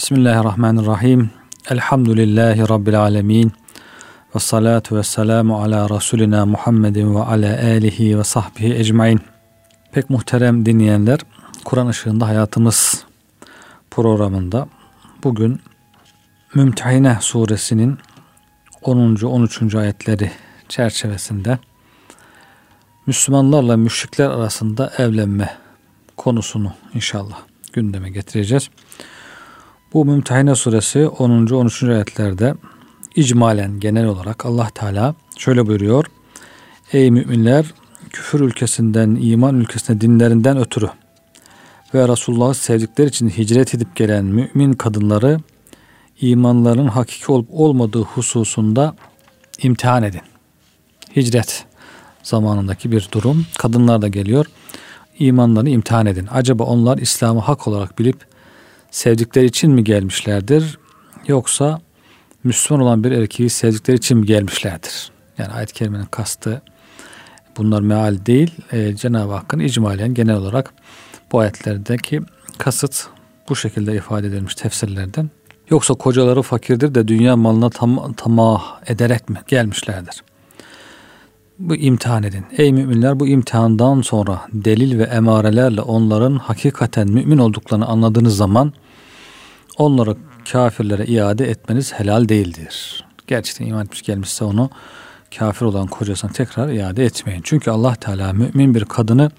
Bismillahirrahmanirrahim. Elhamdülillahi Rabbil alemin. Ve salatu ve selamu ala Resulina Muhammedin ve ala alihi ve sahbihi ecmain. Pek muhterem dinleyenler, Kur'an ışığında hayatımız programında bugün Mümtehine suresinin 10. 13. ayetleri çerçevesinde Müslümanlarla müşrikler arasında evlenme konusunu inşallah gündeme getireceğiz. Bu Mümtehine suresi 10. 13. ayetlerde icmalen genel olarak Allah Teala şöyle buyuruyor. Ey müminler küfür ülkesinden iman ülkesine dinlerinden ötürü ve Resulullah'ı sevdikleri için hicret edip gelen mümin kadınları imanların hakiki olup olmadığı hususunda imtihan edin. Hicret zamanındaki bir durum. Kadınlar da geliyor. İmanlarını imtihan edin. Acaba onlar İslam'ı hak olarak bilip sevdikleri için mi gelmişlerdir? Yoksa Müslüman olan bir erkeği sevdikleri için mi gelmişlerdir? Yani ayet-i kerimenin kastı bunlar meal değil. E, Cenab-ı Hakk'ın icmalen genel olarak bu ayetlerdeki kasıt bu şekilde ifade edilmiş tefsirlerden. Yoksa kocaları fakirdir de dünya malına tam, tamah ederek mi gelmişlerdir? Bu imtihan edin. Ey müminler bu imtihandan sonra delil ve emarelerle onların hakikaten mümin olduklarını anladığınız zaman onları kafirlere iade etmeniz helal değildir. Gerçekten iman etmiş gelmişse onu kafir olan kocasına tekrar iade etmeyin. Çünkü Allah Teala mümin bir kadını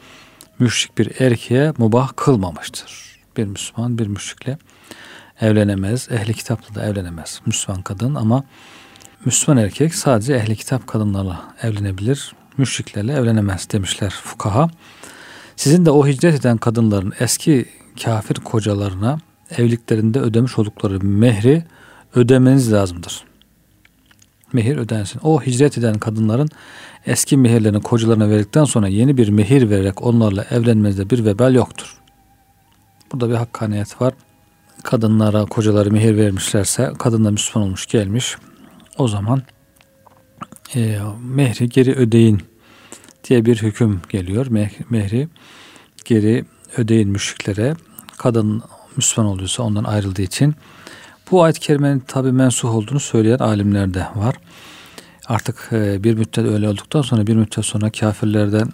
müşrik bir erkeğe mubah kılmamıştır. Bir Müslüman bir müşrikle evlenemez. Ehli kitapla da evlenemez. Müslüman kadın ama Müslüman erkek sadece ehli kitap kadınlarla evlenebilir. Müşriklerle evlenemez demişler fukaha. Sizin de o hicret eden kadınların eski kafir kocalarına evliliklerinde ödemiş oldukları mehri ödemeniz lazımdır. Mehir ödensin. O hicret eden kadınların eski mehirlerini kocalarına verdikten sonra yeni bir mehir vererek onlarla evlenmenizde bir vebal yoktur. Burada bir hakkaniyet var. Kadınlara kocaları mehir vermişlerse kadın da Müslüman olmuş gelmiş. O zaman e, mehri geri ödeyin diye bir hüküm geliyor. Mehri geri ödeyin müşriklere. Kadın Müslüman oluyorsa ondan ayrıldığı için. Bu ayet-i kerimenin tabi mensuh olduğunu söyleyen alimler de var. Artık e, bir müddet öyle olduktan sonra bir müddet sonra kafirlerden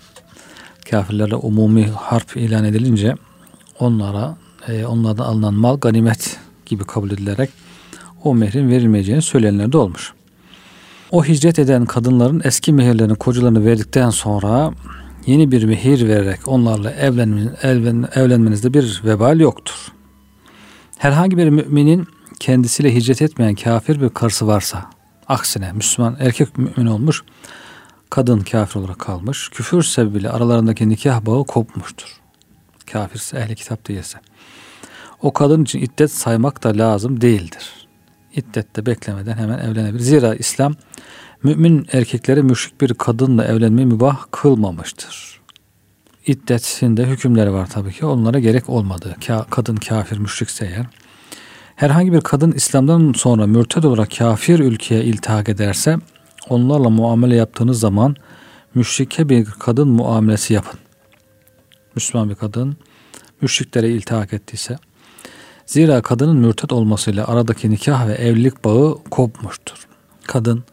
kafirlerle umumi harp ilan edilince onlara e, onlardan alınan mal ganimet gibi kabul edilerek o mehrin verilmeyeceğini söyleyenler de olmuş. O hicret eden kadınların eski mehirlerini kocalarını verdikten sonra yeni bir mehir vererek onlarla evlenmen, evlen, evlenmenizde bir vebal yoktur. Herhangi bir müminin kendisiyle hicret etmeyen kafir bir karısı varsa, aksine Müslüman erkek mümin olmuş, kadın kafir olarak kalmış, küfür sebebiyle aralarındaki nikah bağı kopmuştur. Kafirse, ehli kitap değilse. O kadın için iddet saymak da lazım değildir. İddette beklemeden hemen evlenebilir. Zira İslam mümin erkeklere müşrik bir kadınla evlenmeyi mübah kılmamıştır. İddetinde hükümleri var tabii ki. Onlara gerek olmadı. Kadın kafir müşrikse eğer. Herhangi bir kadın İslam'dan sonra mürted olarak kafir ülkeye iltihak ederse onlarla muamele yaptığınız zaman müşrike bir kadın muamelesi yapın. Müslüman bir kadın müşriklere iltihak ettiyse Zira kadının mürtet olmasıyla aradaki nikah ve evlilik bağı kopmuştur. Kadın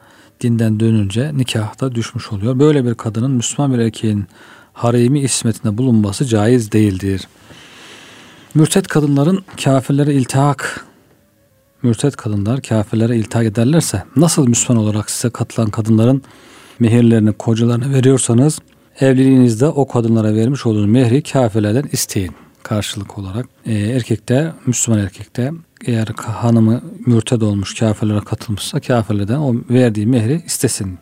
dinden dönünce nikahta düşmüş oluyor. Böyle bir kadının Müslüman bir erkeğin haremi ismetinde bulunması caiz değildir. Mürtet kadınların kafirlere iltihak mürtet kadınlar kafirlere iltihak ederlerse nasıl Müslüman olarak size katılan kadınların mehirlerini kocalarına veriyorsanız evliliğinizde o kadınlara vermiş olduğunuz mehri kafirlerden isteyin karşılık olarak. E, erkekte, Müslüman erkekte eğer hanımı mürted olmuş kafirlere katılmışsa kafirlerden o verdiği mehri istesin.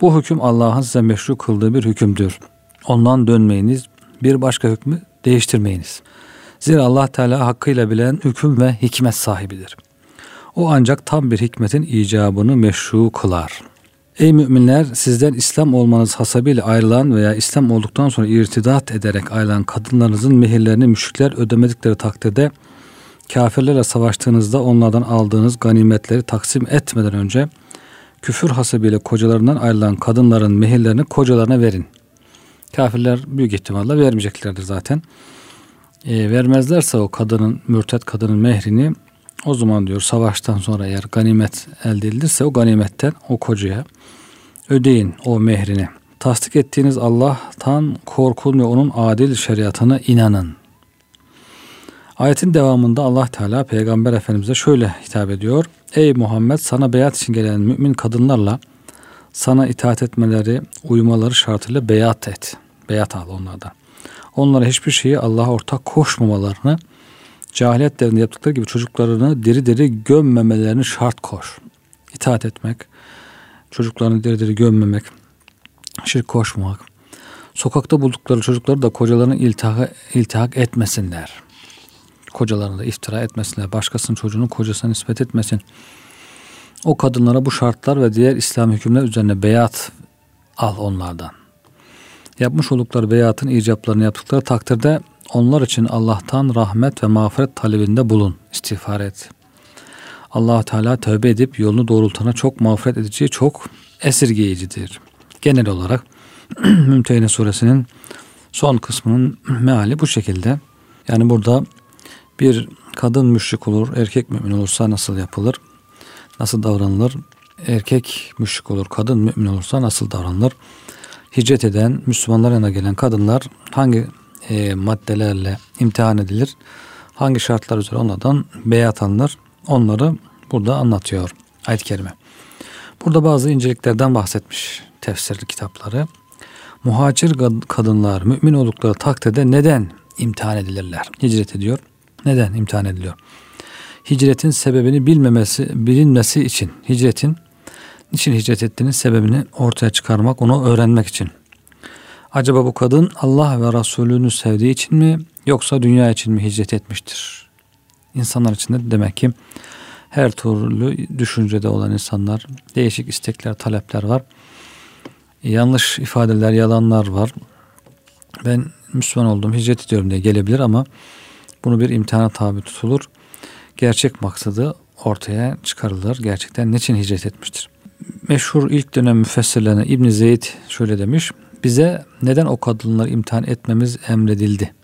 Bu hüküm Allah'ın size meşru kıldığı bir hükümdür. Ondan dönmeyiniz, bir başka hükmü değiştirmeyiniz. Zira Allah Teala hakkıyla bilen hüküm ve hikmet sahibidir. O ancak tam bir hikmetin icabını meşru kılar.'' Ey müminler sizden İslam olmanız hasabıyla ayrılan veya İslam olduktan sonra irtidat ederek ayrılan kadınlarınızın mehirlerini müşrikler ödemedikleri takdirde kafirlerle savaştığınızda onlardan aldığınız ganimetleri taksim etmeden önce küfür hasabıyla kocalarından ayrılan kadınların mehirlerini kocalarına verin. Kafirler büyük ihtimalle vermeyeceklerdir zaten. E, vermezlerse o kadının, mürtet kadının mehrini o zaman diyor savaştan sonra eğer ganimet elde edilirse o ganimetten o kocaya ödeyin o mehrini. Tasdik ettiğiniz Allah'tan korkun ve onun adil şeriatına inanın. Ayetin devamında Allah Teala Peygamber Efendimiz'e şöyle hitap ediyor. Ey Muhammed sana beyat için gelen mümin kadınlarla sana itaat etmeleri, uyumaları şartıyla beyat et. Beyat al onlardan. Onlara hiçbir şeyi Allah'a ortak koşmamalarını, cahiliyet devrinde yaptıkları gibi çocuklarını diri diri gömmemelerini şart koş. İtaat etmek, çocuklarını diri diri gömmemek, şirk koşmamak, sokakta buldukları çocukları da kocalarını iltihak, iltihak etmesinler. Kocalarını da iftira etmesinler. Başkasının çocuğunu kocasına nispet etmesin. O kadınlara bu şartlar ve diğer İslam hükümler üzerine beyat al onlardan. Yapmış oldukları beyatın icaplarını yaptıkları takdirde onlar için Allah'tan rahmet ve mağfiret talebinde bulun. İstiğfar et. Allah Teala tövbe edip yolunu doğrultana çok mağfiret edici, çok esirgeyicidir. Genel olarak Mümtehine suresinin son kısmının meali bu şekilde. Yani burada bir kadın müşrik olur, erkek mümin olursa nasıl yapılır? Nasıl davranılır? Erkek müşrik olur, kadın mümin olursa nasıl davranılır? Hicret eden, Müslümanlar yanına gelen kadınlar hangi e, maddelerle imtihan edilir? Hangi şartlar üzere onlardan beyat alınır? Onları burada anlatıyor ayet-i kerime. Burada bazı inceliklerden bahsetmiş tefsirli kitapları. Muhacir kadınlar mümin oldukları takdirde neden imtihan edilirler? Hicret ediyor. Neden imtihan ediliyor? Hicretin sebebini bilmemesi, bilinmesi için hicretin niçin hicret ettiğinin sebebini ortaya çıkarmak, onu öğrenmek için. Acaba bu kadın Allah ve Resulünü sevdiği için mi yoksa dünya için mi hicret etmiştir? İnsanlar içinde demek ki her türlü düşüncede olan insanlar, değişik istekler, talepler var. Yanlış ifadeler, yalanlar var. Ben Müslüman oldum, hicret ediyorum diye gelebilir ama bunu bir imtihana tabi tutulur. Gerçek maksadı ortaya çıkarılır. Gerçekten niçin hicret etmiştir? Meşhur ilk dönem müfessirlerine İbn Zeyd şöyle demiş. Bize neden o kadınları imtihan etmemiz emredildi?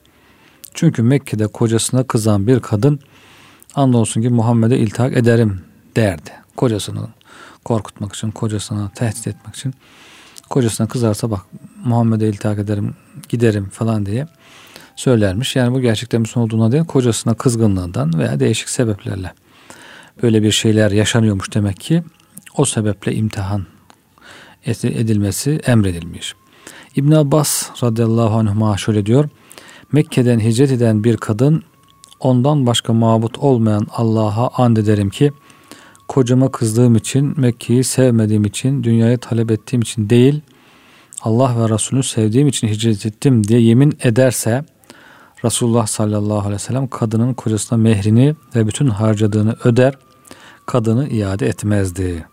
Çünkü Mekke'de kocasına kızan bir kadın andolsun ki Muhammed'e iltihak ederim derdi. Kocasını korkutmak için, kocasına tehdit etmek için. Kocasına kızarsa bak Muhammed'e iltihak ederim, giderim falan diye söylermiş. Yani bu gerçekten Müslüman olduğuna değil, kocasına kızgınlığından veya değişik sebeplerle böyle bir şeyler yaşanıyormuş demek ki o sebeple imtihan edilmesi emredilmiş. İbn Abbas radıyallahu anhuma şöyle diyor. Mekke'den hicret eden bir kadın ondan başka mabut olmayan Allah'a and ederim ki kocama kızdığım için, Mekke'yi sevmediğim için, dünyayı talep ettiğim için değil, Allah ve Resulünü sevdiğim için hicret ettim diye yemin ederse Resulullah sallallahu aleyhi ve sellem kadının kocasına mehrini ve bütün harcadığını öder, kadını iade etmezdi.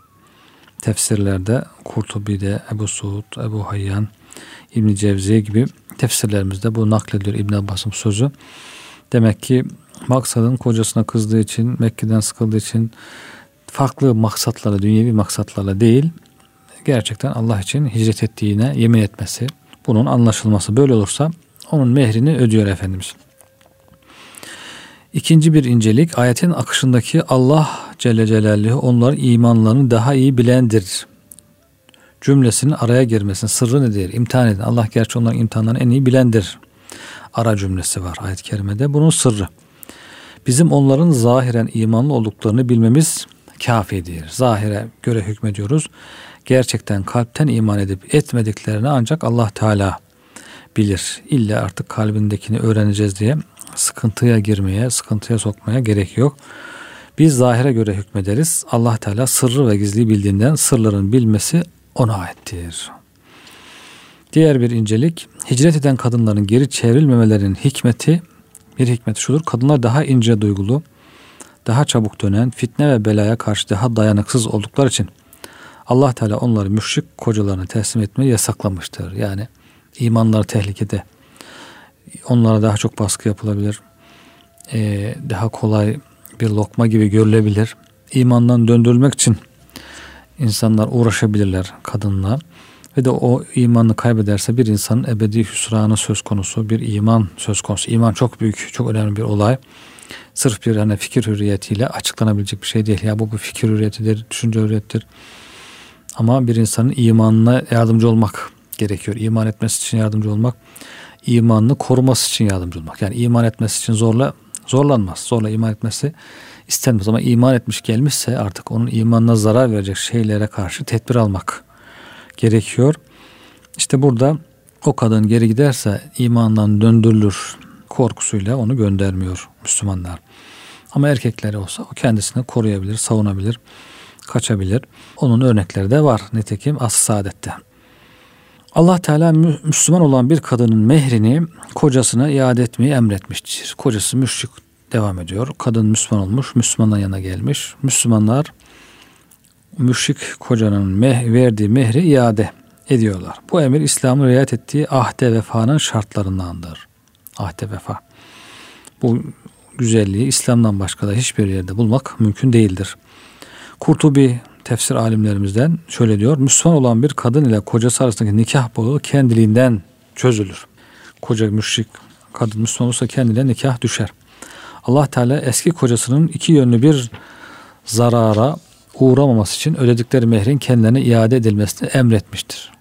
Tefsirlerde Kurtubi'de, Ebu Suud, Ebu Hayyan, İbn Cevzi gibi tefsirlerimizde bu naklediyor İbn Abbas'ın sözü. Demek ki maksadın kocasına kızdığı için, Mekke'den sıkıldığı için farklı maksatlarla, dünyevi maksatlarla değil, gerçekten Allah için hicret ettiğine yemin etmesi, bunun anlaşılması böyle olursa onun mehrini ödüyor Efendimiz. İkinci bir incelik ayetin akışındaki Allah Celle Celaluhu onların imanlarını daha iyi bilendir. Cümlesinin araya girmesinin sırrı nedir? İmtihan edin. Allah gerçi onların imtihanlarını en iyi bilendir. Ara cümlesi var ayet-i kerimede. Bunun sırrı. Bizim onların zahiren imanlı olduklarını bilmemiz kafidir. Zahire göre hükmediyoruz. Gerçekten kalpten iman edip etmediklerini ancak Allah Teala bilir. İlla artık kalbindekini öğreneceğiz diye sıkıntıya girmeye, sıkıntıya sokmaya gerek yok. Biz zahire göre hükmederiz. Allah Teala sırrı ve gizli bildiğinden sırların bilmesi ona aittir. Diğer bir incelik, hicret eden kadınların geri çevrilmemelerinin hikmeti, bir hikmeti şudur. Kadınlar daha ince duygulu, daha çabuk dönen, fitne ve belaya karşı daha dayanıksız oldukları için Allah Teala onları müşrik kocalarına teslim etmeyi yasaklamıştır. Yani imanlar tehlikede. Onlara daha çok baskı yapılabilir. Ee, daha kolay bir lokma gibi görülebilir. İmandan döndürülmek için insanlar uğraşabilirler kadınla. Ve de o imanını kaybederse bir insanın ebedi hüsranı söz konusu, bir iman söz konusu. İman çok büyük, çok önemli bir olay. sırf bir hani fikir hürriyetiyle açıklanabilecek bir şey değil. Ya bu bir fikir hürriyetidir, düşünce hürriyetidir. Ama bir insanın imanına yardımcı olmak gerekiyor. İman etmesi için yardımcı olmak, imanını koruması için yardımcı olmak. Yani iman etmesi için zorla zorlanmaz. Zorla iman etmesi istenmez ama iman etmiş gelmişse artık onun imanına zarar verecek şeylere karşı tedbir almak gerekiyor. İşte burada o kadın geri giderse imandan döndürülür korkusuyla onu göndermiyor Müslümanlar. Ama erkekleri olsa o kendisini koruyabilir, savunabilir, kaçabilir. Onun örnekleri de var nitekim as saadette. Allah Teala Müslüman olan bir kadının mehrini kocasına iade etmeyi emretmiştir. Kocası müşrik devam ediyor. Kadın Müslüman olmuş, Müslümanların yanına gelmiş. Müslümanlar müşrik kocanın meh, verdiği mehri iade ediyorlar. Bu emir İslam'ın riayet ettiği ahde vefanın şartlarındandır. Ahde vefa. Bu güzelliği İslam'dan başka da hiçbir yerde bulmak mümkün değildir. Kurtubi tefsir alimlerimizden şöyle diyor. Müslüman olan bir kadın ile kocası arasındaki nikah bağı kendiliğinden çözülür. Koca müşrik kadın Müslüman olursa kendine nikah düşer. Allah Teala eski kocasının iki yönlü bir zarara uğramaması için ödedikleri mehrin kendilerine iade edilmesini emretmiştir.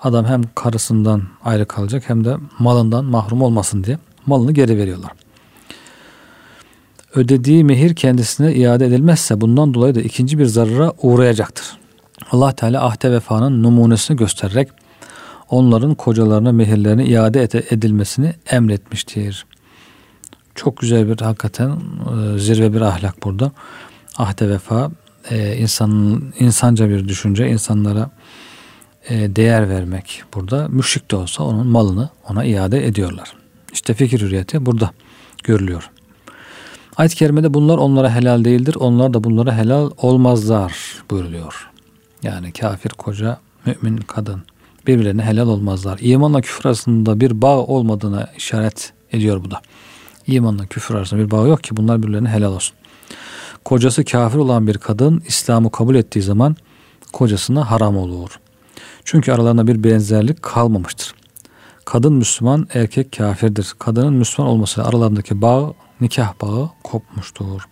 Adam hem karısından ayrı kalacak hem de malından mahrum olmasın diye malını geri veriyorlar. Ödediği mehir kendisine iade edilmezse bundan dolayı da ikinci bir zarara uğrayacaktır. Allah Teala ahde vefanın numunesini göstererek onların kocalarına mehirlerini iade edilmesini emretmiştir. Çok güzel bir hakikaten e, zirve bir ahlak burada. Ahde vefa e, insanın insanca bir düşünce, insanlara e, değer vermek burada. Müşrik de olsa onun malını ona iade ediyorlar. İşte fikir hürriyeti burada görülüyor. Ayet-i kerimede bunlar onlara helal değildir. Onlar da bunlara helal olmazlar buyuruluyor. Yani kafir koca, mümin kadın birbirlerine helal olmazlar. İmanla küfür arasında bir bağ olmadığına işaret ediyor bu da. İmanla küfür arasında bir bağ yok ki bunlar birbirlerine helal olsun. Kocası kafir olan bir kadın İslam'ı kabul ettiği zaman kocasına haram olur. Çünkü aralarında bir benzerlik kalmamıştır. Kadın Müslüman, erkek kafirdir. Kadının Müslüman olması aralarındaki bağ, nikah bağı kopmuştur.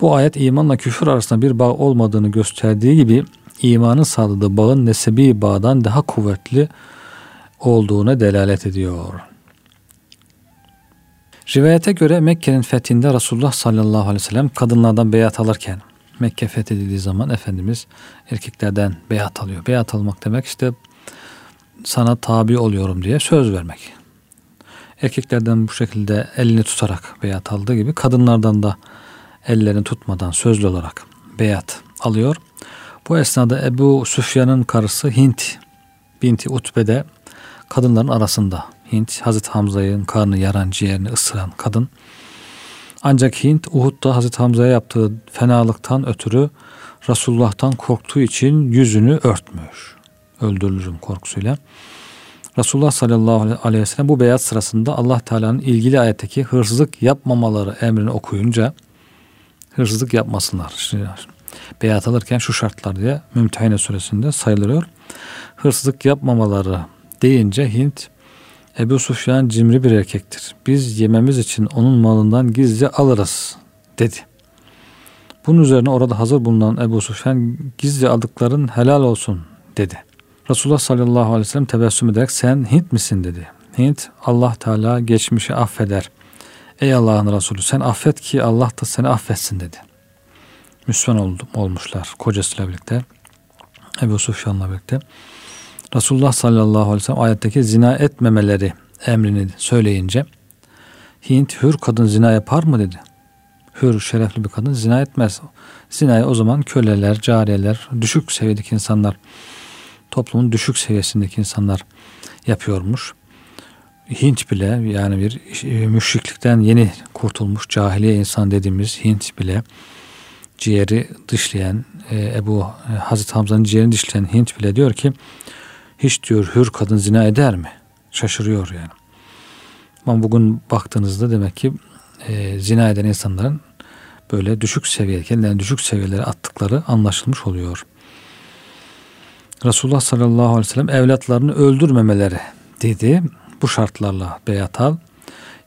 Bu ayet imanla küfür arasında bir bağ olmadığını gösterdiği gibi imanın sağladığı bağın nesebi bağdan daha kuvvetli olduğuna delalet ediyor. Rivayete göre Mekke'nin fethinde Resulullah sallallahu aleyhi ve sellem kadınlardan beyat alırken Mekke fethedildiği zaman Efendimiz erkeklerden beyat alıyor. Beyat almak demek işte sana tabi oluyorum diye söz vermek. Erkeklerden bu şekilde elini tutarak beyat aldığı gibi kadınlardan da ellerini tutmadan sözlü olarak beyat alıyor. Bu esnada Ebu Süfyan'ın karısı Hint binti Utbe'de kadınların arasında. Hint Hazreti Hamza'nın karnı yaran ciğerini ısıran kadın. Ancak Hint Uhud'da Hazreti Hamza'ya yaptığı fenalıktan ötürü Resulullah'tan korktuğu için yüzünü örtmüş. Öldürülürüm korkusuyla. Resulullah sallallahu aleyhi ve sellem bu beyat sırasında Allah Teala'nın ilgili ayetteki hırsızlık yapmamaları emrini okuyunca hırsızlık yapmasınlar. Şimdi beyat alırken şu şartlar diye Mümtehine suresinde sayılıyor. Hırsızlık yapmamaları deyince Hint Ebu Sufyan cimri bir erkektir. Biz yememiz için onun malından gizli alırız dedi. Bunun üzerine orada hazır bulunan Ebu Sufyan gizli aldıkların helal olsun dedi. Resulullah sallallahu aleyhi ve sellem tebessüm ederek sen Hint misin dedi. Hint Allah Teala geçmişi affeder. Ey Allah'ın Resulü sen affet ki Allah da seni affetsin dedi. Müslüman oldum, olmuşlar kocasıyla birlikte. Ebu Sufyan'la birlikte. Resulullah sallallahu aleyhi ve sellem ayetteki zina etmemeleri emrini söyleyince Hint hür kadın zina yapar mı dedi. Hür şerefli bir kadın zina etmez. Zinayı o zaman köleler, cariyeler, düşük seviyedeki insanlar toplumun düşük seviyesindeki insanlar yapıyormuş. Hint bile yani bir e, müşriklikten yeni kurtulmuş cahiliye insan dediğimiz Hint bile ciğeri dışlayan e, Ebu e, Hazreti Hamza'nın ciğerini dışlayan Hint bile diyor ki hiç diyor hür kadın zina eder mi? Şaşırıyor yani. Ama bugün baktığınızda demek ki e, zina eden insanların böyle düşük seviye, kendilerini düşük seviyelere attıkları anlaşılmış oluyor. Resulullah sallallahu aleyhi ve sellem evlatlarını öldürmemeleri dedi. Bu şartlarla beyat al.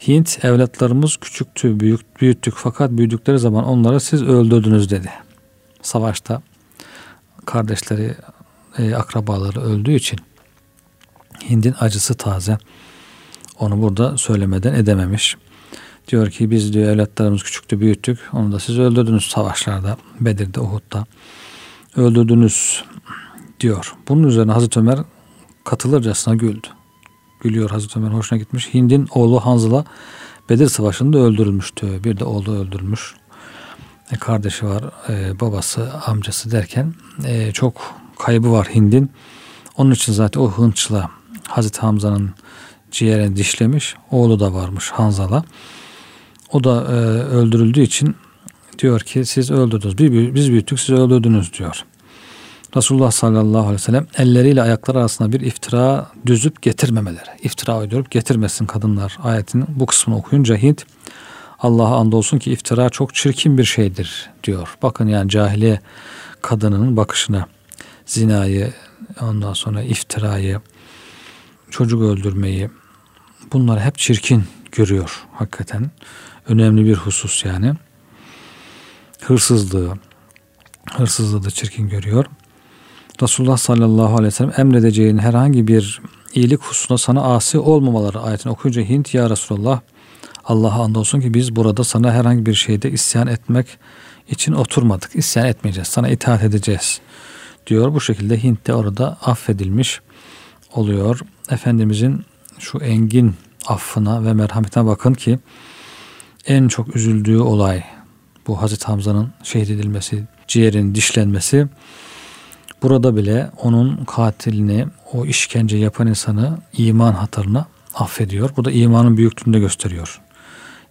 Hint evlatlarımız küçüktü, büyük, büyüttük fakat büyüdükleri zaman onları siz öldürdünüz dedi. Savaşta kardeşleri, e, akrabaları öldüğü için Hind'in acısı taze. Onu burada söylemeden edememiş. Diyor ki biz diyor evlatlarımız küçüktü büyüttük. Onu da siz öldürdünüz savaşlarda. Bedir'de, Uhud'da. Öldürdünüz diyor. Bunun üzerine Hazreti Ömer katılırcasına güldü. Gülüyor Hazreti Ömer hoşuna gitmiş. Hind'in oğlu Hanzala Bedir Savaşı'nda öldürülmüştü. Bir de oğlu öldürülmüş. E, kardeşi var, e, babası, amcası derken e, çok kaybı var Hind'in. Onun için zaten o hınçla Hazreti Hamza'nın ciğerini dişlemiş. Oğlu da varmış Hanzala. O da e, öldürüldüğü için diyor ki siz öldürdünüz. Biz büyüttük siz öldürdünüz diyor. Resulullah sallallahu aleyhi ve sellem elleriyle ayakları arasında bir iftira düzüp getirmemeleri. İftira uydurup getirmesin kadınlar ayetinin bu kısmını okuyunca Hint Allah'a andolsun ki iftira çok çirkin bir şeydir diyor. Bakın yani cahiliye kadının bakışına zinayı ondan sonra iftirayı çocuk öldürmeyi bunlar hep çirkin görüyor hakikaten. Önemli bir husus yani. Hırsızlığı, hırsızlığı da çirkin görüyor. Resulullah sallallahu aleyhi ve sellem emredeceğin herhangi bir iyilik hususuna sana asi olmamaları ayetini okuyunca Hint ya Resulullah Allah'a andolsun ki biz burada sana herhangi bir şeyde isyan etmek için oturmadık. İsyan etmeyeceğiz. Sana itaat edeceğiz diyor. Bu şekilde Hint de orada affedilmiş oluyor. Efendimizin şu engin affına ve merhametine bakın ki en çok üzüldüğü olay bu Hazreti Hamza'nın şehit edilmesi, ciğerin dişlenmesi. Burada bile onun katilini, o işkence yapan insanı iman hatırına affediyor. Bu da imanın büyüklüğünü de gösteriyor.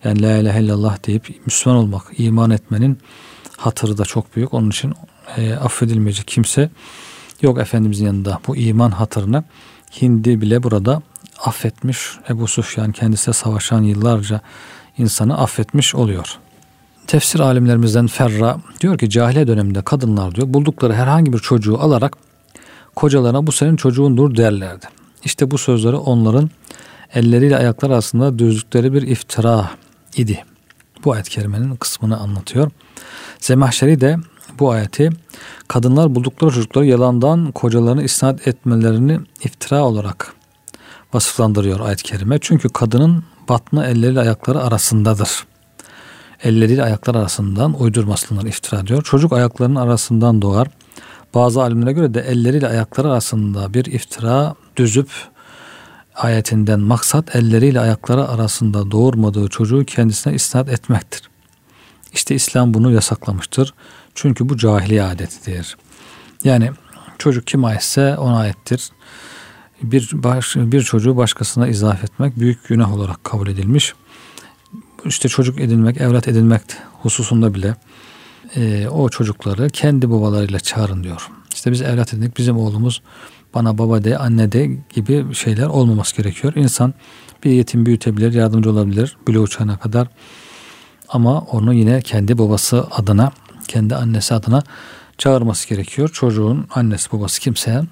Yani la ilahe illallah deyip Müslüman olmak, iman etmenin hatırı da çok büyük. Onun için e, affedilmeyecek kimse yok Efendimizin yanında. Bu iman hatırını Hindi bile burada affetmiş. Ebu Sufyan kendisiyle savaşan yıllarca insanı affetmiş oluyor. Tefsir alimlerimizden Ferra diyor ki cahiliye döneminde kadınlar diyor buldukları herhangi bir çocuğu alarak kocalarına bu senin çocuğundur derlerdi. İşte bu sözleri onların elleriyle ayaklar arasında düzdükleri bir iftira idi. Bu ayet kısmını anlatıyor. Zemahşeri de bu ayeti kadınlar buldukları çocukları yalandan kocalarını isnat etmelerini iftira olarak vasıflandırıyor ayet-i kerime. Çünkü kadının batını elleriyle ayakları arasındadır. Elleriyle ayaklar arasından uydurmasınlar iftira diyor. Çocuk ayaklarının arasından doğar. Bazı alimlere göre de elleriyle ayakları arasında bir iftira düzüp ayetinden maksat elleriyle ayakları arasında doğurmadığı çocuğu kendisine isnat etmektir. İşte İslam bunu yasaklamıştır. Çünkü bu cahiliye adetidir. Yani çocuk kim aitse ona aittir. Bir, baş, bir çocuğu başkasına izaf etmek büyük günah olarak kabul edilmiş. İşte çocuk edinmek, evlat edinmek hususunda bile e, o çocukları kendi babalarıyla çağırın diyor. İşte biz evlat edindik, bizim oğlumuz bana baba de, anne de gibi şeyler olmaması gerekiyor. İnsan bir yetim büyütebilir, yardımcı olabilir bile uçana kadar. Ama onu yine kendi babası adına, kendi annesi adına çağırması gerekiyor. Çocuğun annesi babası kimse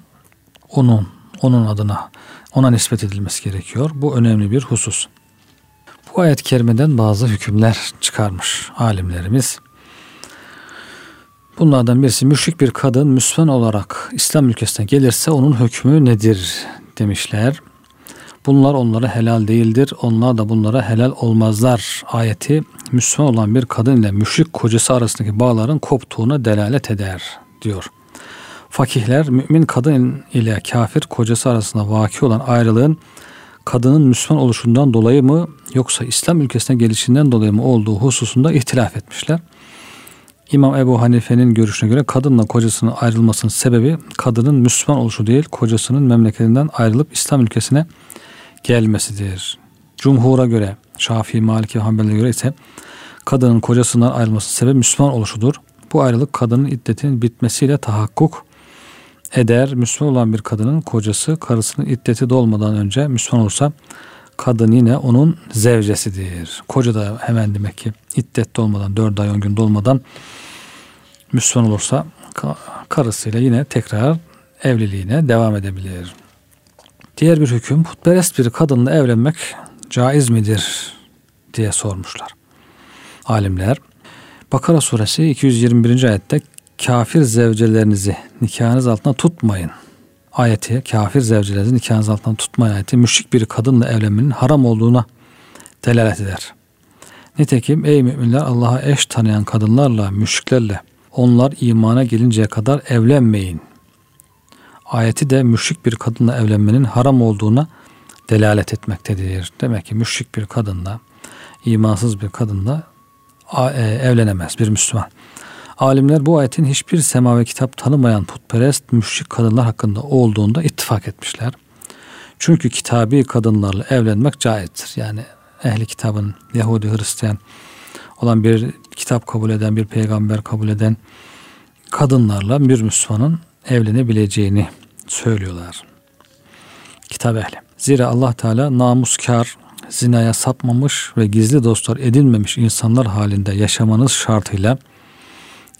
onun onun adına ona nispet edilmesi gerekiyor. Bu önemli bir husus. Bu ayet-i kerimeden bazı hükümler çıkarmış alimlerimiz. Bunlardan birisi müşrik bir kadın Müslüman olarak İslam ülkesine gelirse onun hükmü nedir demişler. Bunlar onlara helal değildir. Onlar da bunlara helal olmazlar. Ayeti Müslüman olan bir kadın ile müşrik kocası arasındaki bağların koptuğuna delalet eder diyor. Fakihler mümin kadın ile kafir kocası arasında vaki olan ayrılığın kadının Müslüman oluşundan dolayı mı yoksa İslam ülkesine gelişinden dolayı mı olduğu hususunda ihtilaf etmişler. İmam Ebu Hanife'nin görüşüne göre kadınla kocasının ayrılmasının sebebi kadının Müslüman oluşu değil kocasının memleketinden ayrılıp İslam ülkesine gelmesidir. Cumhur'a göre Şafii, Maliki ve Hanbel'e göre ise kadının kocasından ayrılması sebebi Müslüman oluşudur. Bu ayrılık kadının iddetinin bitmesiyle tahakkuk eder. Müslüman olan bir kadının kocası karısının iddeti dolmadan önce Müslüman olursa kadın yine onun zevcesidir. Koca da hemen demek ki iddet dolmadan 4 ay 10 gün dolmadan Müslüman olursa karısıyla yine tekrar evliliğine devam edebilir. Diğer bir hüküm putperest bir kadınla evlenmek caiz midir diye sormuşlar. Alimler Bakara suresi 221. ayette kafir zevcelerinizi nikahınız altına tutmayın. Ayeti kafir zevcelerinizi nikahınız altına tutmayın ayeti müşrik bir kadınla evlenmenin haram olduğuna delalet eder. Nitekim ey müminler Allah'a eş tanıyan kadınlarla, müşriklerle onlar imana gelinceye kadar evlenmeyin. Ayeti de müşrik bir kadınla evlenmenin haram olduğuna delalet etmektedir. Demek ki müşrik bir kadınla, imansız bir kadınla e, evlenemez bir Müslüman. Alimler bu ayetin hiçbir sema ve kitap tanımayan putperest müşrik kadınlar hakkında olduğunda ittifak etmişler. Çünkü kitabi kadınlarla evlenmek caizdir. Yani ehli kitabın Yahudi Hristiyan olan bir kitap kabul eden, bir peygamber kabul eden kadınlarla bir Müslümanın evlenebileceğini söylüyorlar. Kitap ehli. Zira Allah Teala namuskar, zinaya sapmamış ve gizli dostlar edinmemiş insanlar halinde yaşamanız şartıyla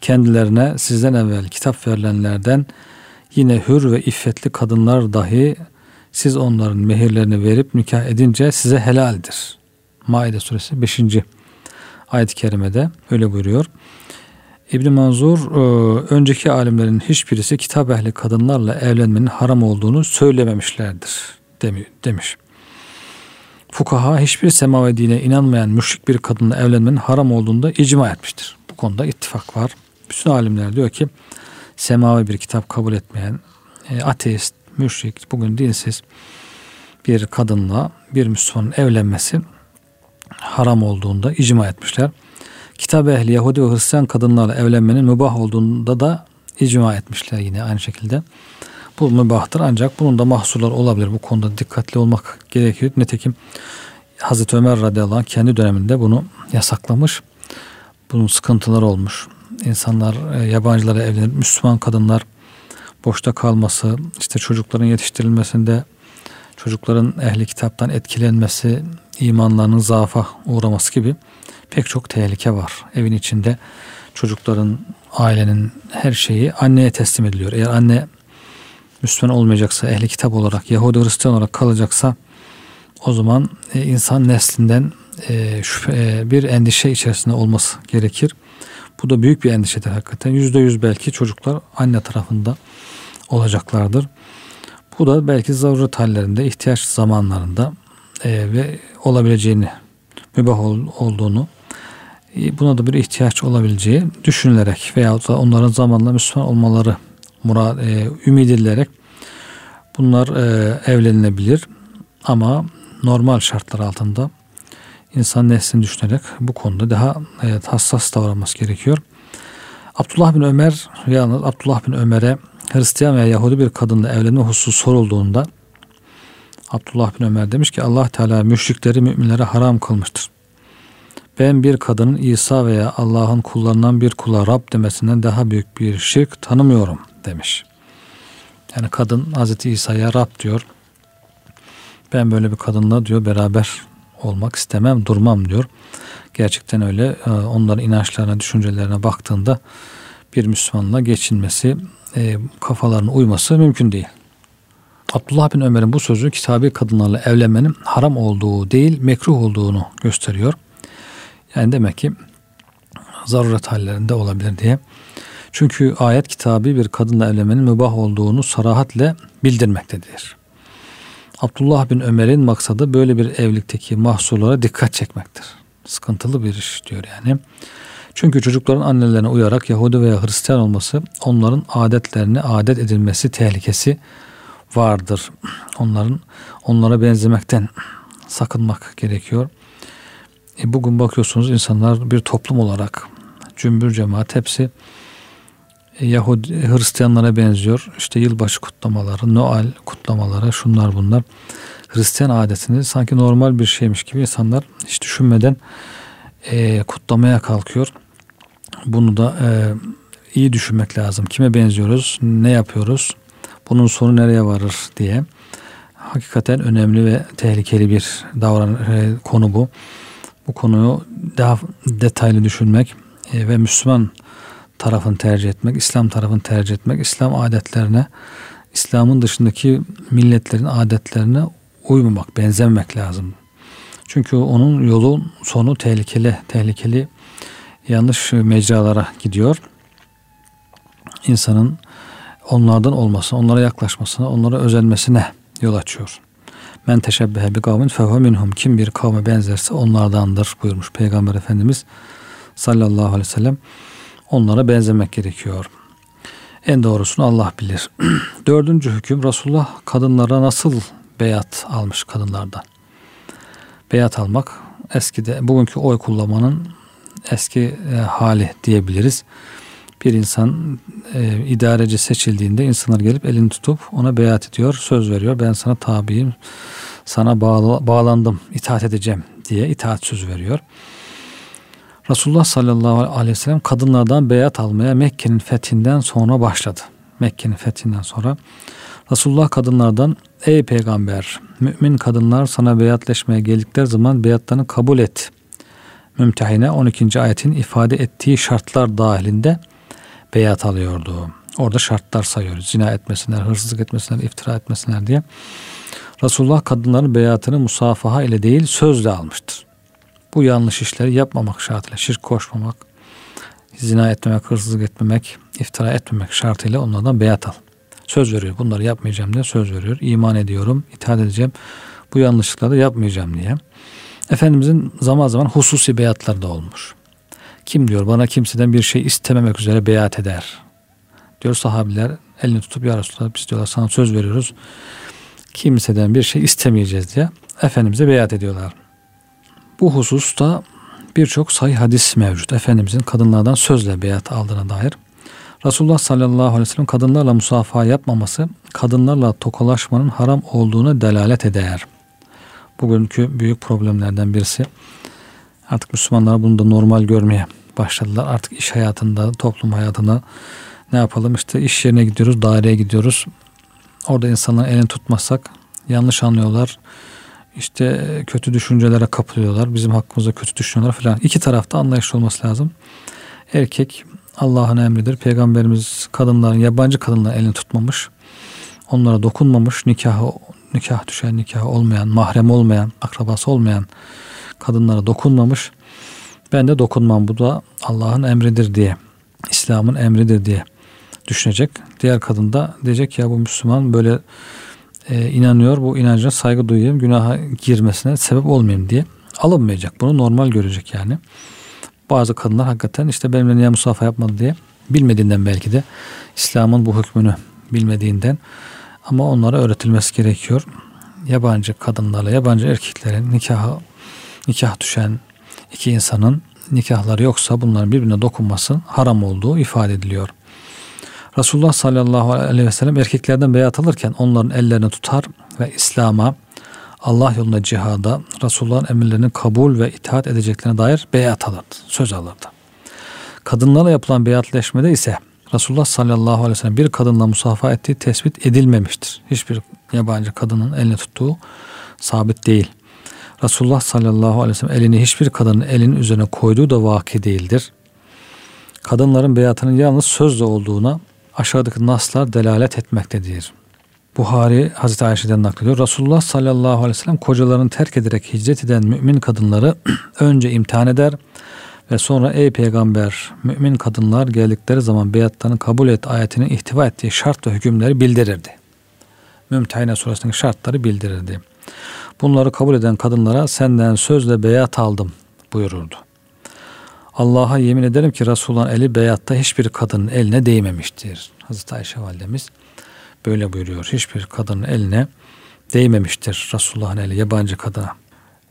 kendilerine sizden evvel kitap verilenlerden yine hür ve iffetli kadınlar dahi siz onların mehirlerini verip nikah edince size helaldir. Maide suresi 5. ayet-i kerimede öyle buyuruyor. İbn Manzur e, önceki alimlerin hiçbirisi kitap ehli kadınlarla evlenmenin haram olduğunu söylememişlerdir demiş. Fukaha hiçbir semavi dine inanmayan müşrik bir kadınla evlenmenin haram olduğunda icma etmiştir. Bu konuda ittifak var. Bütün alimler diyor ki semavi bir kitap kabul etmeyen e, ateist, müşrik, bugün dinsiz bir kadınla bir Müslümanın evlenmesi haram olduğunda icma etmişler. Kitap ehli Yahudi ve Hristiyan kadınlarla evlenmenin mübah olduğunda da icma etmişler yine aynı şekilde. Bu mübahtır ancak bunun da mahsurlar olabilir. Bu konuda dikkatli olmak gerekiyor. Nitekim Hazreti Ömer radıyallahu anh kendi döneminde bunu yasaklamış. Bunun sıkıntıları olmuş. İnsanlar e, yabancılara evlenir. Müslüman kadınlar boşta kalması, işte çocukların yetiştirilmesinde çocukların ehli kitaptan etkilenmesi, imanlarının zaafa uğraması gibi pek çok tehlike var. Evin içinde çocukların, ailenin her şeyi anneye teslim ediliyor. Eğer anne Müslüman olmayacaksa, ehli kitap olarak, Yahudi Hristiyan olarak kalacaksa o zaman e, insan neslinden e, e, bir endişe içerisinde olması gerekir. Bu da büyük bir endişedir hakikaten. Yüzde yüz belki çocuklar anne tarafında olacaklardır. Bu da belki zaruret hallerinde, ihtiyaç zamanlarında ve olabileceğini, mübah ol, olduğunu, buna da bir ihtiyaç olabileceği düşünülerek veya da onların zamanla Müslüman olmaları murad, e, ümit edilerek bunlar e, evlenilebilir ama normal şartlar altında insan neslini düşünerek bu konuda daha e, hassas davranması gerekiyor. Abdullah bin Ömer yalnız Abdullah bin Ömer'e Hristiyan veya Yahudi bir kadınla evlenme hususu sorulduğunda Abdullah bin Ömer demiş ki Allah Teala müşrikleri müminlere haram kılmıştır. Ben bir kadının İsa veya Allah'ın kullarından bir kula Rab demesinden daha büyük bir şirk tanımıyorum demiş. Yani kadın Hazreti İsa'ya Rab diyor. Ben böyle bir kadınla diyor beraber olmak istemem, durmam diyor. Gerçekten öyle. Ee, onların inançlarına, düşüncelerine baktığında bir Müslümanla geçinmesi, e, kafalarına uyması mümkün değil. Abdullah bin Ömer'in bu sözü kitabi kadınlarla evlenmenin haram olduğu değil, mekruh olduğunu gösteriyor. Yani demek ki zaruret hallerinde olabilir diye. Çünkü ayet kitabı bir kadınla evlenmenin mübah olduğunu sarahatle bildirmektedir. Abdullah bin Ömer'in maksadı böyle bir evlilikteki mahsurlara dikkat çekmektir. Sıkıntılı bir iş diyor yani. Çünkü çocukların annelerine uyarak Yahudi veya Hristiyan olması onların adetlerini adet edilmesi tehlikesi vardır. Onların onlara benzemekten sakınmak gerekiyor. E bugün bakıyorsunuz insanlar bir toplum olarak cümbür cemaat hepsi Yahudi Hristiyanlara benziyor. İşte yılbaşı kutlamaları, Noel kutlamaları, şunlar bunlar. Hristiyan adetini sanki normal bir şeymiş gibi insanlar hiç düşünmeden e, kutlamaya kalkıyor. Bunu da e, iyi düşünmek lazım. Kime benziyoruz, ne yapıyoruz, bunun sonu nereye varır diye. Hakikaten önemli ve tehlikeli bir davran e, konu bu. Bu konuyu daha detaylı düşünmek e, ve Müslüman tarafını tercih etmek, İslam tarafını tercih etmek, İslam adetlerine, İslam'ın dışındaki milletlerin adetlerine uymamak, benzememek lazım. Çünkü onun yolun sonu tehlikeli, tehlikeli yanlış mecralara gidiyor. İnsanın onlardan olmasına, onlara yaklaşmasına, onlara özenmesine yol açıyor. Men teşebbehe bi kavmin fehu minhum. Kim bir kavme benzerse onlardandır buyurmuş Peygamber Efendimiz sallallahu aleyhi ve sellem. Onlara benzemek gerekiyor. En doğrusunu Allah bilir. Dördüncü hüküm Resulullah kadınlara nasıl beyat almış kadınlardan. Beyat almak eskide bugünkü oy kullanmanın eski e, hali diyebiliriz. Bir insan e, idareci seçildiğinde insanlar gelip elini tutup ona beyat ediyor, söz veriyor. Ben sana tabiyim, sana bağlı, bağlandım, itaat edeceğim diye itaat söz veriyor. Resulullah sallallahu aleyhi ve sellem kadınlardan beyat almaya Mekke'nin fethinden sonra başladı. Mekke'nin fethinden sonra Resulullah kadınlardan ey peygamber mümin kadınlar sana beyatleşmeye geldikleri zaman beyatlarını kabul et. Mümtehine 12. ayetin ifade ettiği şartlar dahilinde beyat alıyordu. Orada şartlar sayıyoruz. Zina etmesinler, hırsızlık etmesinler, iftira etmesinler diye. Resulullah kadınların beyatını musafaha ile değil sözle almıştır. Bu yanlış işleri yapmamak şartıyla, şirk koşmamak, zina etmemek, hırsızlık etmemek, iftira etmemek şartıyla onlardan beyat al. Söz veriyor. Bunları yapmayacağım diye söz veriyor. İman ediyorum, itaat edeceğim. Bu yanlışlıkları yapmayacağım diye. Efendimizin zaman zaman hususi beyatları da olmuş. Kim diyor bana kimseden bir şey istememek üzere beyat eder. Diyor sahabiler elini tutup ya Resulallah biz diyorlar sana söz veriyoruz. Kimseden bir şey istemeyeceğiz diye Efendimiz'e beyat ediyorlar. Bu hususta birçok sayı hadis mevcut. Efendimizin kadınlardan sözle beyat aldığına dair. Resulullah sallallahu aleyhi ve sellem kadınlarla musafaha yapmaması kadınlarla tokalaşmanın haram olduğuna delalet eder. Bugünkü büyük problemlerden birisi artık Müslümanlar bunu da normal görmeye başladılar. Artık iş hayatında, toplum hayatında ne yapalım işte iş yerine gidiyoruz, daireye gidiyoruz. Orada insanların elini tutmazsak yanlış anlıyorlar. İşte kötü düşüncelere kapılıyorlar. Bizim hakkımızda kötü düşünüyorlar falan. İki tarafta anlayışlı olması lazım. Erkek Allah'ın emridir. Peygamberimiz kadınların, yabancı kadınların elini tutmamış. Onlara dokunmamış. Nikahı, nikah düşen, nikah olmayan, mahrem olmayan, akrabası olmayan kadınlara dokunmamış. Ben de dokunmam. Bu da Allah'ın emridir diye. İslam'ın emridir diye düşünecek. Diğer kadın da diyecek ya bu Müslüman böyle e, inanıyor. Bu inancına saygı duyayım. Günaha girmesine sebep olmayayım diye. Alınmayacak. Bunu normal görecek yani. Bazı kadınlar hakikaten işte benimle niye musafa yapmadı diye bilmediğinden belki de İslam'ın bu hükmünü bilmediğinden ama onlara öğretilmesi gerekiyor. Yabancı kadınlarla yabancı erkeklerin nikahı nikah düşen iki insanın nikahları yoksa bunların birbirine dokunması haram olduğu ifade ediliyor. Resulullah sallallahu aleyhi ve sellem erkeklerden beyat alırken onların ellerini tutar ve İslam'a, Allah yolunda cihada, Resulullah'ın emirlerini kabul ve itaat edeceklerine dair beyat alırdı, söz alırdı. Kadınlarla yapılan beyatleşmede ise Resulullah sallallahu aleyhi ve sellem bir kadınla musafa ettiği tespit edilmemiştir. Hiçbir yabancı kadının elini tuttuğu sabit değil. Resulullah sallallahu aleyhi ve sellem elini hiçbir kadının elinin üzerine koyduğu da vaki değildir. Kadınların beyatının yalnız sözle olduğuna aşağıdaki naslar delalet etmektedir. Buhari Hazreti Ayşe'den naklediyor. Resulullah sallallahu aleyhi ve sellem kocalarını terk ederek hicret eden mümin kadınları önce imtihan eder ve sonra ey peygamber mümin kadınlar geldikleri zaman beyatlarını kabul et ayetinin ihtiva ettiği şart ve hükümleri bildirirdi. Mümtehine suresindeki şartları bildirirdi. Bunları kabul eden kadınlara senden sözle beyat aldım buyururdu. Allah'a yemin ederim ki Resulullah'ın eli beyatta hiçbir kadının eline değmemiştir. Hazreti Ayşe validemiz böyle buyuruyor. Hiçbir kadının eline değmemiştir Resulullah'ın eli yabancı kadına.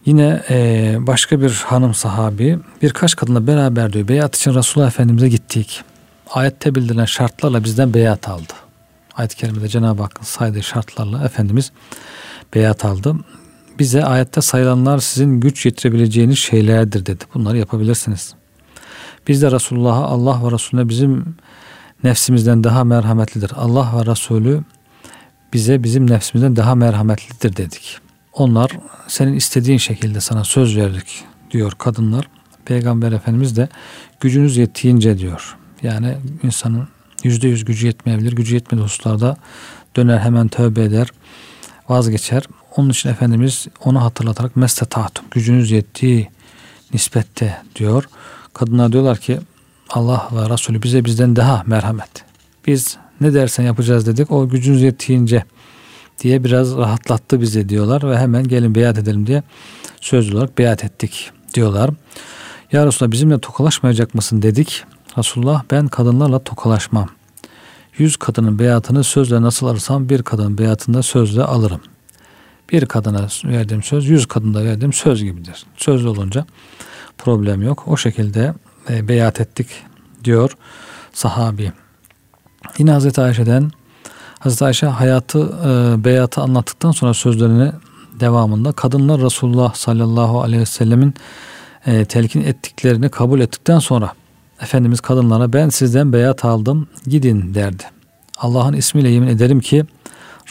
Yine e, başka bir hanım sahabi birkaç kadınla beraber diyor beyat için Resulullah Efendimiz'e gittik. Ayette bildirilen şartlarla bizden beyat aldı. Ayet-i kerimede Cenab-ı Hakk'ın saydığı şartlarla Efendimiz beyat aldı. Bize ayette sayılanlar sizin güç yetirebileceğiniz şeylerdir dedi. Bunları yapabilirsiniz. Biz de Resulullah'a Allah ve Resulüne bizim nefsimizden daha merhametlidir. Allah ve Resulü bize bizim nefsimizden daha merhametlidir dedik. Onlar senin istediğin şekilde sana söz verdik diyor kadınlar. Peygamber Efendimiz de gücünüz yettiğince diyor. Yani insanın yüzde yüz gücü yetmeyebilir. Gücü yetmediği hususlarda döner hemen tövbe eder, vazgeçer. Onun için Efendimiz onu hatırlatarak mestetatum gücünüz yettiği nispette diyor. Kadınlar diyorlar ki Allah ve Resulü bize bizden daha merhamet. Biz ne dersen yapacağız dedik. O gücünüz yettiğince diye biraz rahatlattı bizi diyorlar ve hemen gelin beyat edelim diye sözlü olarak beyat ettik diyorlar. Ya Resulallah bizimle tokalaşmayacak mısın dedik. Resulullah ben kadınlarla tokalaşmam. Yüz kadının beyatını sözle nasıl alırsam bir kadının beyatını sözle alırım. Bir kadına verdiğim söz yüz kadında verdiğim söz gibidir. Sözlü olunca problem yok. O şekilde e, beyat ettik diyor sahabi. Yine Hazreti Ayşe'den Hazreti Ayşe hayatı e, beyatı anlattıktan sonra sözlerini devamında kadınlar Resulullah sallallahu aleyhi ve sellemin e, telkin ettiklerini kabul ettikten sonra Efendimiz kadınlara ben sizden beyat aldım gidin derdi. Allah'ın ismiyle yemin ederim ki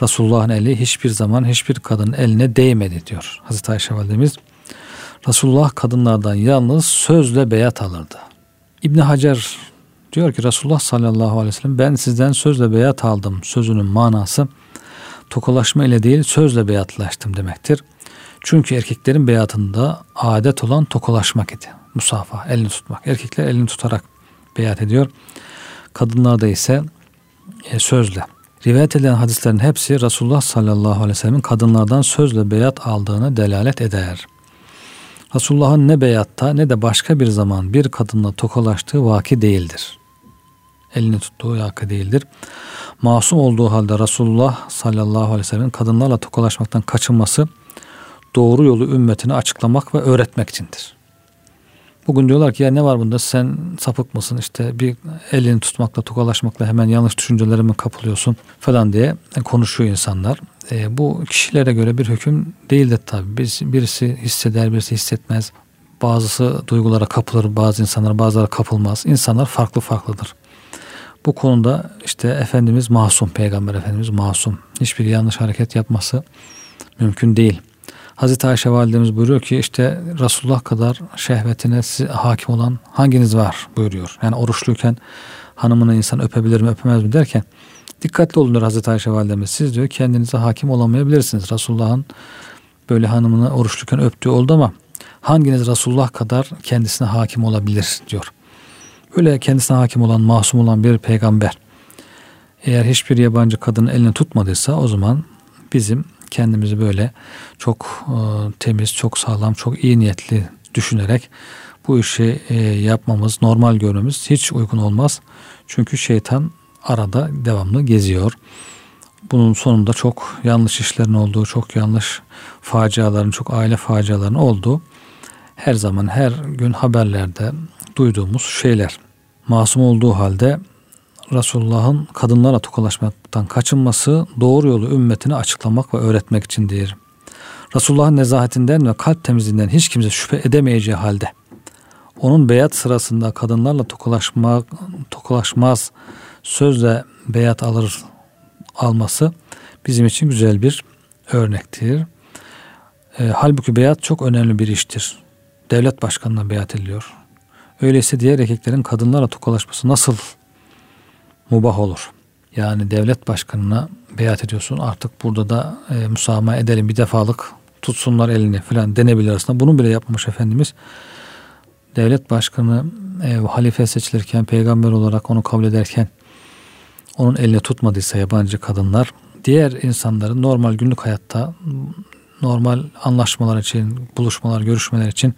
Resulullah'ın eli hiçbir zaman hiçbir kadının eline değmedi diyor Hazreti Ayşe validemiz. Resulullah kadınlardan yalnız sözle beyat alırdı. İbni Hacer diyor ki Resulullah sallallahu aleyhi ve sellem ben sizden sözle beyat aldım sözünün manası tokalaşma ile değil sözle beyatlaştım demektir. Çünkü erkeklerin beyatında adet olan tokalaşmak idi. Musafa, elini tutmak. Erkekler elini tutarak beyat ediyor. Kadınlarda ise e, sözle. Rivayet edilen hadislerin hepsi Resulullah sallallahu aleyhi ve sellem'in kadınlardan sözle beyat aldığını delalet eder. Resulullah'ın ne beyatta ne de başka bir zaman bir kadınla tokalaştığı vaki değildir. Elini tuttuğu vaki değildir. Masum olduğu halde Resulullah sallallahu aleyhi ve sellem'in kadınlarla tokalaşmaktan kaçınması doğru yolu ümmetine açıklamak ve öğretmek içindir. Bugün diyorlar ki ya ne var bunda sen sapık mısın işte bir elini tutmakla tokalaşmakla hemen yanlış düşüncelere mi kapılıyorsun falan diye konuşuyor insanlar. E, bu kişilere göre bir hüküm değildir tabi. Biz, birisi hisseder birisi hissetmez. Bazısı duygulara kapılır bazı insanlar bazıları kapılmaz. İnsanlar farklı farklıdır. Bu konuda işte Efendimiz masum, Peygamber Efendimiz masum. Hiçbir yanlış hareket yapması mümkün değil. Hazreti Ayşe validemiz buyuruyor ki işte Resulullah kadar şehvetine hakim olan hanginiz var buyuruyor. Yani oruçluyken hanımını insan öpebilir mi öpemez mi derken dikkatli olun diyor Hazreti Ayşe validemiz. Siz diyor kendinize hakim olamayabilirsiniz. Resulullah'ın böyle hanımını oruçluyken öptüğü oldu ama hanginiz Resulullah kadar kendisine hakim olabilir diyor. Böyle kendisine hakim olan, masum olan bir peygamber eğer hiçbir yabancı kadının elini tutmadıysa o zaman bizim kendimizi böyle çok e, temiz, çok sağlam, çok iyi niyetli düşünerek bu işi e, yapmamız, normal görmemiz hiç uygun olmaz. Çünkü şeytan arada devamlı geziyor. Bunun sonunda çok yanlış işlerin olduğu, çok yanlış faciaların, çok aile facialarının olduğu her zaman her gün haberlerde duyduğumuz şeyler. Masum olduğu halde Resulullah'ın kadınlara tokalaşmaktan kaçınması doğru yolu ümmetine açıklamak ve öğretmek içindir. Resulullah'ın nezahetinden ve kalp temizliğinden hiç kimse şüphe edemeyeceği halde onun beyat sırasında kadınlarla tokalaşmak, tokalaşmaz sözle beyat alır alması bizim için güzel bir örnektir. E, halbuki beyat çok önemli bir iştir. Devlet başkanına beyat ediliyor. Öyleyse diğer erkeklerin kadınlarla tokalaşması nasıl mubah olur. Yani devlet başkanına beyat ediyorsun artık burada da e, müsamaha edelim bir defalık tutsunlar elini falan denebilir aslında. Bunu bile yapmamış Efendimiz. Devlet başkanı e, halife seçilirken peygamber olarak onu kabul ederken onun elini tutmadıysa yabancı kadınlar diğer insanların normal günlük hayatta normal anlaşmalar için, buluşmalar, görüşmeler için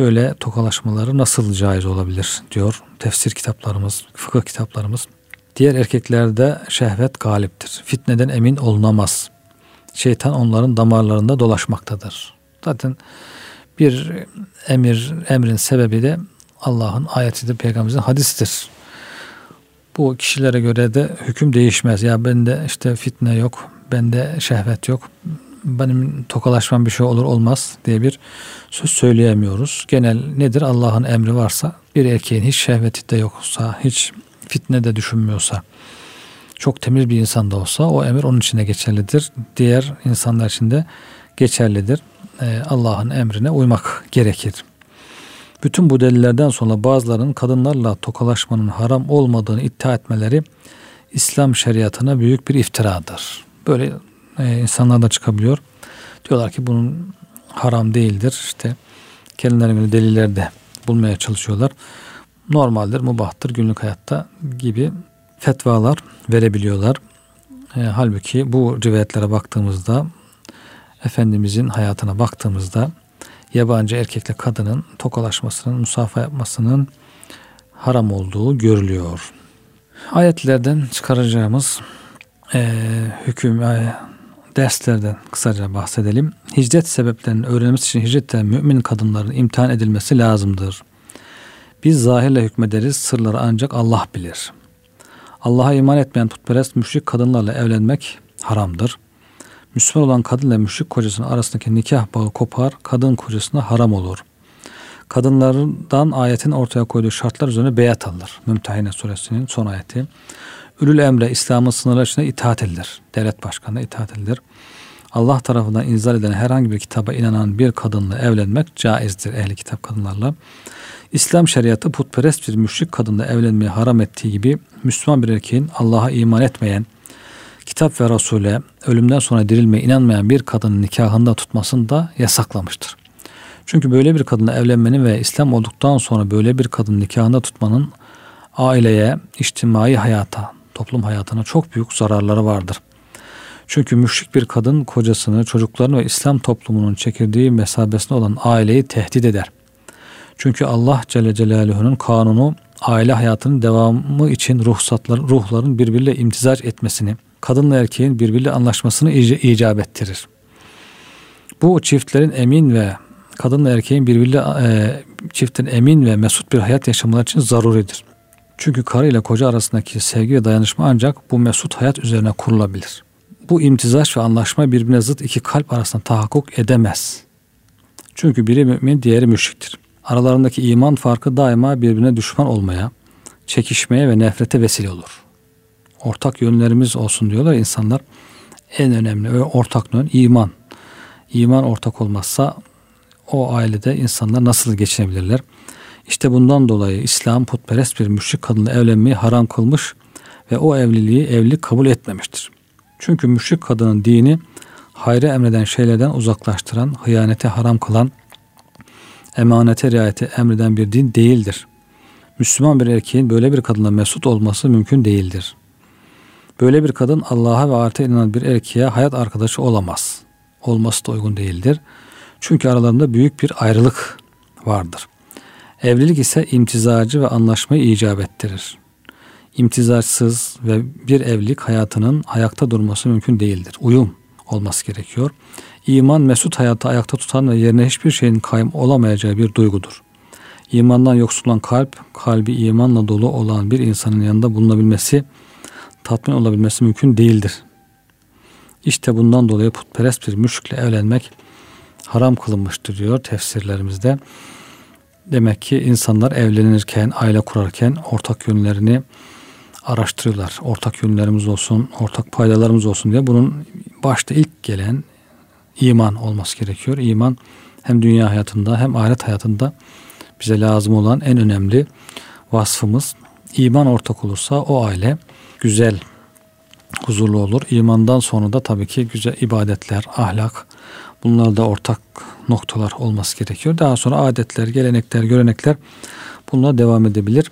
böyle tokalaşmaları nasıl caiz olabilir diyor tefsir kitaplarımız, fıkıh kitaplarımız. Diğer erkeklerde şehvet galiptir. Fitneden emin olunamaz. Şeytan onların damarlarında dolaşmaktadır. Zaten bir emir, emrin sebebi de Allah'ın ayetidir, peygamberimizin hadisidir. Bu kişilere göre de hüküm değişmez. Ya bende işte fitne yok, bende şehvet yok, benim tokalaşmam bir şey olur olmaz diye bir söz söyleyemiyoruz. Genel nedir? Allah'ın emri varsa bir erkeğin hiç şehveti de yoksa, hiç fitne de düşünmüyorsa, çok temiz bir insan da olsa o emir onun içine geçerlidir. Diğer insanlar için de geçerlidir. Ee, Allah'ın emrine uymak gerekir. Bütün bu delillerden sonra bazılarının kadınlarla tokalaşmanın haram olmadığını iddia etmeleri İslam şeriatına büyük bir iftiradır. Böyle e, insanlar da çıkabiliyor. Diyorlar ki bunun haram değildir. İşte kendilerine deliller de bulmaya çalışıyorlar. Normaldir, mubahtır günlük hayatta gibi fetvalar verebiliyorlar. E, halbuki bu rivayetlere baktığımızda Efendimizin hayatına baktığımızda yabancı erkekle kadının tokalaşmasının, musafa yapmasının haram olduğu görülüyor. Ayetlerden çıkaracağımız e, hüküm e, derslerden kısaca bahsedelim. Hicret sebeplerinin öğrenilmesi için hicretten mümin kadınların imtihan edilmesi lazımdır. Biz zahirle hükmederiz, sırları ancak Allah bilir. Allah'a iman etmeyen putperest müşrik kadınlarla evlenmek haramdır. Müslüman olan kadın ile müşrik kocasının arasındaki nikah bağı kopar, kadın kocasına haram olur. Kadınlardan ayetin ortaya koyduğu şartlar üzerine beyat alır. Mümtehine suresinin son ayeti. Ülül emre İslam'ın sınırları içinde itaat edilir. Devlet başkanına itaat edilir. Allah tarafından inzal edilen herhangi bir kitaba inanan bir kadınla evlenmek caizdir ehli kitap kadınlarla. İslam şeriatı putperest bir müşrik kadınla evlenmeyi haram ettiği gibi Müslüman bir erkeğin Allah'a iman etmeyen, kitap ve Resul'e ölümden sonra dirilmeye inanmayan bir kadının nikahında tutmasını da yasaklamıştır. Çünkü böyle bir kadınla evlenmenin ve İslam olduktan sonra böyle bir kadın nikahında tutmanın aileye, içtimai hayata, toplum hayatına çok büyük zararları vardır. Çünkü müşrik bir kadın kocasını, çocuklarını ve İslam toplumunun çekirdiği mesabesinde olan aileyi tehdit eder. Çünkü Allah Celle Celaluhu'nun kanunu aile hayatının devamı için ruhsatlar, ruhların birbiriyle imtizac etmesini, kadınla erkeğin birbiriyle anlaşmasını icap ettirir. Bu çiftlerin emin ve kadınla erkeğin birbiriyle e, çiftin emin ve mesut bir hayat yaşamaları için zaruridir. Çünkü karı ile koca arasındaki sevgi ve dayanışma ancak bu mesut hayat üzerine kurulabilir. Bu imtizaç ve anlaşma birbirine zıt iki kalp arasında tahakkuk edemez. Çünkü biri mümin, diğeri müşriktir. Aralarındaki iman farkı daima birbirine düşman olmaya, çekişmeye ve nefrete vesile olur. Ortak yönlerimiz olsun diyorlar insanlar. En önemli ortak yön iman. İman ortak olmazsa o ailede insanlar nasıl geçinebilirler? İşte bundan dolayı İslam putperest bir müşrik kadınla evlenmeyi haram kılmış ve o evliliği evlilik kabul etmemiştir. Çünkü müşrik kadının dini hayra emreden şeylerden uzaklaştıran, hıyanete haram kılan, emanete riayeti emreden bir din değildir. Müslüman bir erkeğin böyle bir kadınla mesut olması mümkün değildir. Böyle bir kadın Allah'a ve ahirete inanan bir erkeğe hayat arkadaşı olamaz. Olması da uygun değildir. Çünkü aralarında büyük bir ayrılık vardır. Evlilik ise imtizacı ve anlaşmayı icap ettirir. İmtizaçsız ve bir evlilik hayatının ayakta durması mümkün değildir. Uyum olması gerekiyor. İman mesut hayatı ayakta tutan ve yerine hiçbir şeyin kayım olamayacağı bir duygudur. İmandan yoksul olan kalp, kalbi imanla dolu olan bir insanın yanında bulunabilmesi, tatmin olabilmesi mümkün değildir. İşte bundan dolayı putperest bir müşrikle evlenmek haram kılınmıştır diyor tefsirlerimizde. Demek ki insanlar evlenirken, aile kurarken ortak yönlerini araştırıyorlar. Ortak yönlerimiz olsun, ortak paydalarımız olsun diye bunun başta ilk gelen iman olması gerekiyor. İman hem dünya hayatında hem ahiret hayatında bize lazım olan en önemli vasfımız. İman ortak olursa o aile güzel, huzurlu olur. İmandan sonra da tabii ki güzel ibadetler, ahlak, Bunlar da ortak noktalar olması gerekiyor. Daha sonra adetler, gelenekler, görenekler bunlar devam edebilir.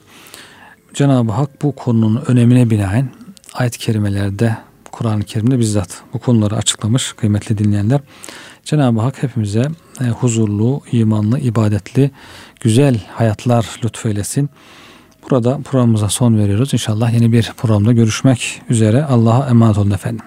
Cenab-ı Hak bu konunun önemine binaen ayet-i kerimelerde Kur'an-ı Kerim'de bizzat bu konuları açıklamış kıymetli dinleyenler. Cenab-ı Hak hepimize e, huzurlu, imanlı, ibadetli, güzel hayatlar lütfeylesin. Burada programımıza son veriyoruz. İnşallah yeni bir programda görüşmek üzere. Allah'a emanet olun efendim.